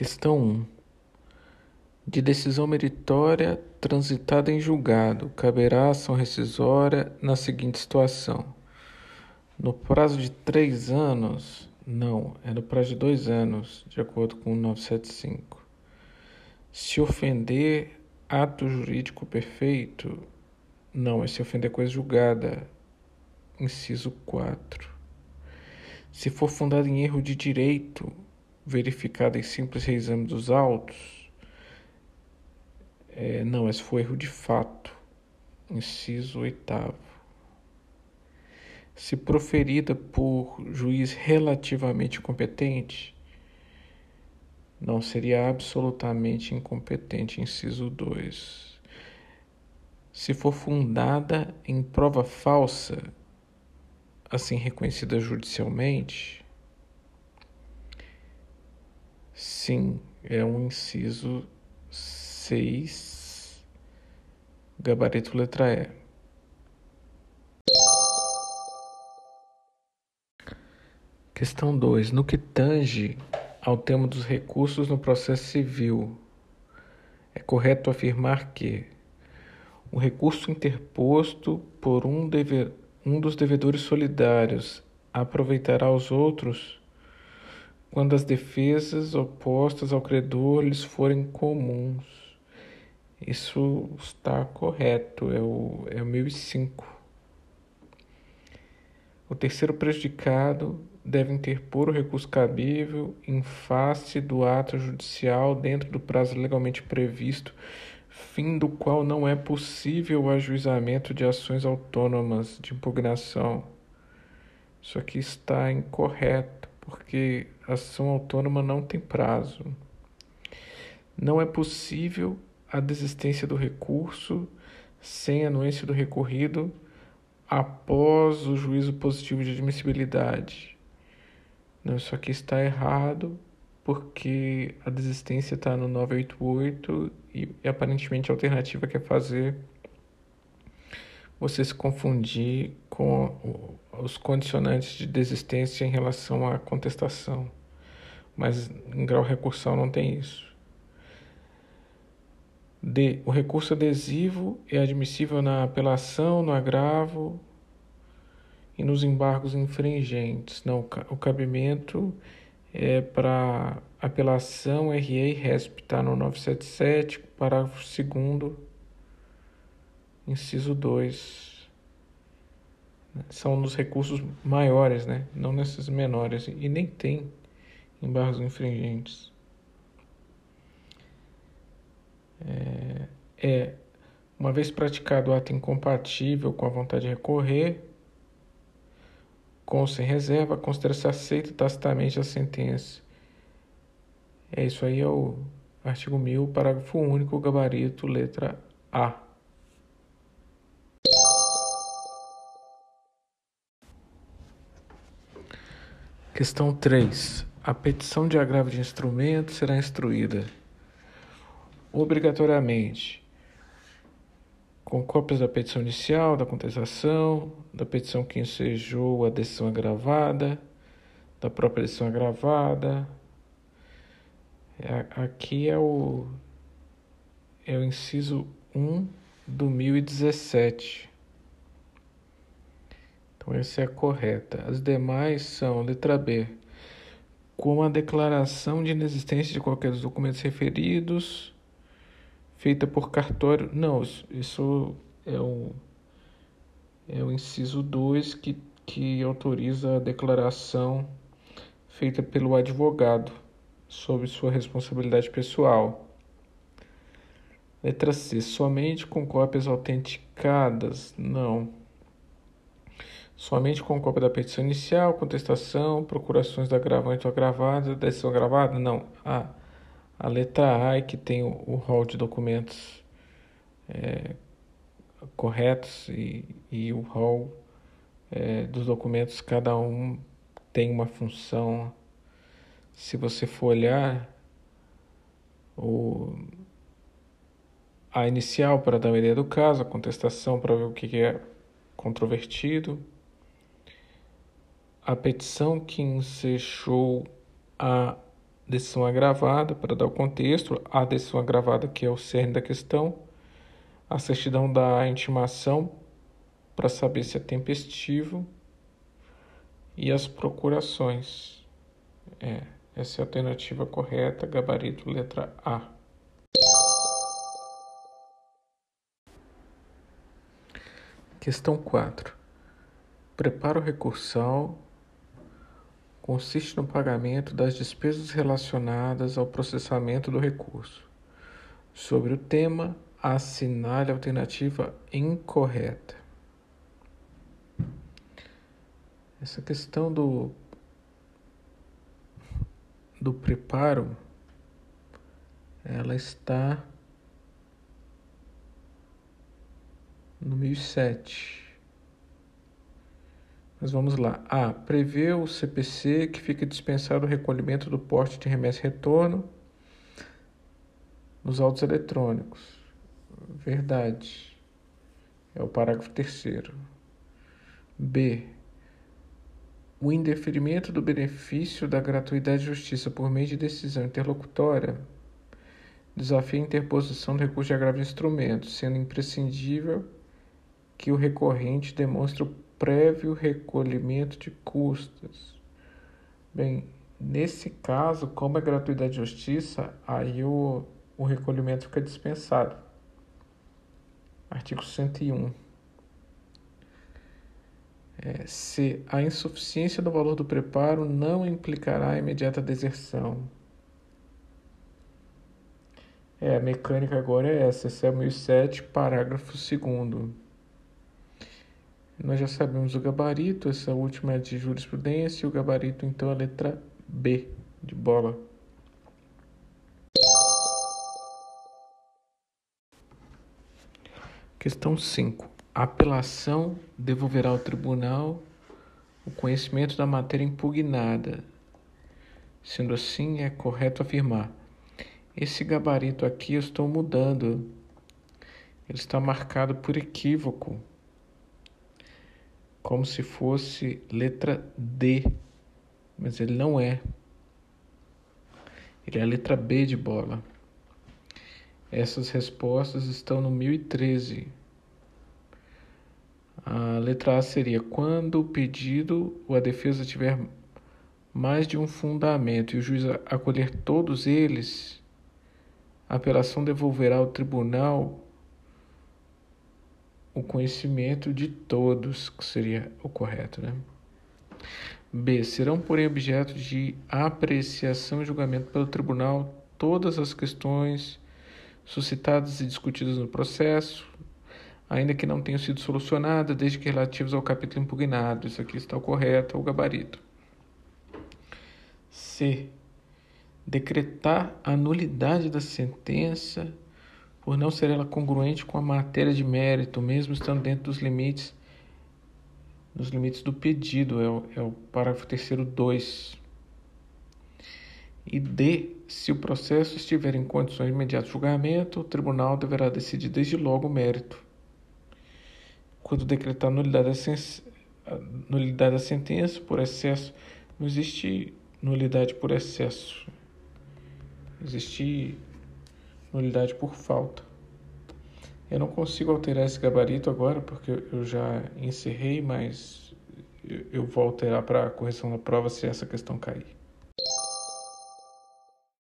Questão 1. De decisão meritória transitada em julgado, caberá ação rescisória na seguinte situação. No prazo de três anos, não, é no prazo de dois anos, de acordo com o 975. Se ofender ato jurídico perfeito, não, é se ofender coisa julgada, inciso 4. Se for fundado em erro de direito, verificado em simples reexame dos autos, é, não, esse foi erro de fato, inciso oitavo. Se proferida por juiz relativamente competente, não seria absolutamente incompetente, inciso 2. Se for fundada em prova falsa, assim reconhecida judicialmente, Sim, é um inciso 6, gabarito letra E. Questão 2. No que tange ao tema dos recursos no processo civil, é correto afirmar que o recurso interposto por um, um dos devedores solidários aproveitará os outros quando as defesas opostas ao credor lhes forem comuns. Isso está correto, é o, é o 1005. O terceiro prejudicado deve interpor o recurso cabível em face do ato judicial dentro do prazo legalmente previsto, fim do qual não é possível o ajuizamento de ações autônomas de impugnação. Isso aqui está incorreto porque a ação autônoma não tem prazo. Não é possível a desistência do recurso sem anuência do recorrido após o juízo positivo de admissibilidade. Não, isso aqui está errado porque a desistência está no 988 e, e aparentemente a alternativa quer fazer você se confundir com os condicionantes de desistência em relação à contestação. Mas em grau recursal não tem isso. D. O recurso adesivo é admissível na apelação, no agravo e nos embargos infringentes. Não, o cabimento é para apelação, RE e RESP, está no 977, parágrafo 2 inciso 2 são nos recursos maiores, né? não nesses menores, e nem tem embargos infringentes. É, é, uma vez praticado o ato incompatível com a vontade de recorrer, com ou sem reserva, considera-se aceita tacitamente a sentença. É isso aí, é o artigo 1000, parágrafo único, gabarito, letra A. Questão 3. A petição de agravo de instrumento será instruída obrigatoriamente com cópias da petição inicial, da contestação, da petição que ensejou a decisão agravada, da própria decisão agravada. É, aqui é o, é o inciso 1 do 1017. Então, essa é a correta. As demais são, letra B, como a declaração de inexistência de qualquer dos documentos referidos, feita por cartório. Não, isso é o, é o inciso 2 que, que autoriza a declaração feita pelo advogado sobre sua responsabilidade pessoal. Letra C. Somente com cópias autenticadas? Não somente com cópia da petição inicial, contestação, procurações da agravante ou agravada, decisão agravada? Não. A, a letra A é que tem o, o rol de documentos é, corretos e, e o rol é, dos documentos, cada um tem uma função. Se você for olhar, o, a inicial para dar uma ideia do caso, a contestação para ver o que é controvertido, a petição que ensejou a decisão agravada, para dar o contexto, a decisão agravada que é o cerne da questão, a certidão da intimação para saber se é tempestivo e as procurações. É, essa é a alternativa correta, gabarito letra A. Questão 4. Preparo recursal consiste no pagamento das despesas relacionadas ao processamento do recurso. Sobre o tema, assinale a alternativa incorreta. Essa questão do do preparo ela está no 1007. Mas vamos lá. A. Prevê o CPC que fica dispensado o recolhimento do porte de remessa e retorno nos autos eletrônicos. Verdade. É o parágrafo terceiro. B. O indeferimento do benefício da gratuidade de justiça por meio de decisão interlocutória desafia a interposição do recurso de agravo de instrumento, sendo imprescindível que o recorrente demonstre o prévio recolhimento de custas. Bem, nesse caso, como é gratuidade de justiça, aí o, o recolhimento fica dispensado. Artigo 101. É, se a insuficiência do valor do preparo não implicará a imediata deserção. É, a mecânica agora é essa, esse é o 1007, parágrafo 2 nós já sabemos o gabarito, essa última é de jurisprudência, e o gabarito então é a letra B de bola. Questão 5. A apelação devolverá ao tribunal o conhecimento da matéria impugnada. Sendo assim, é correto afirmar: esse gabarito aqui eu estou mudando. Ele está marcado por equívoco como se fosse letra D, mas ele não é. Ele é a letra B de bola. Essas respostas estão no 1013. A letra A seria quando o pedido ou a defesa tiver mais de um fundamento e o juiz acolher todos eles, a apelação devolverá ao tribunal o conhecimento de todos, que seria o correto, né? B. Serão, porém, objeto de apreciação e julgamento pelo tribunal todas as questões suscitadas e discutidas no processo, ainda que não tenham sido solucionadas, desde que relativas ao capítulo impugnado. Isso aqui está o correto, o gabarito. C. Decretar a nulidade da sentença por não ser ela congruente com a matéria de mérito, mesmo estando dentro dos limites nos limites do pedido, é o, é o parágrafo terceiro 2. E D, se o processo estiver em condições de imediato julgamento, o tribunal deverá decidir desde logo o mérito. Quando decretar nulidade da, sentença, nulidade da sentença por excesso, não existe nulidade por excesso. Existe nulidade por falta. Eu não consigo alterar esse gabarito agora porque eu já encerrei, mas eu vou alterar para a correção da prova se essa questão cair.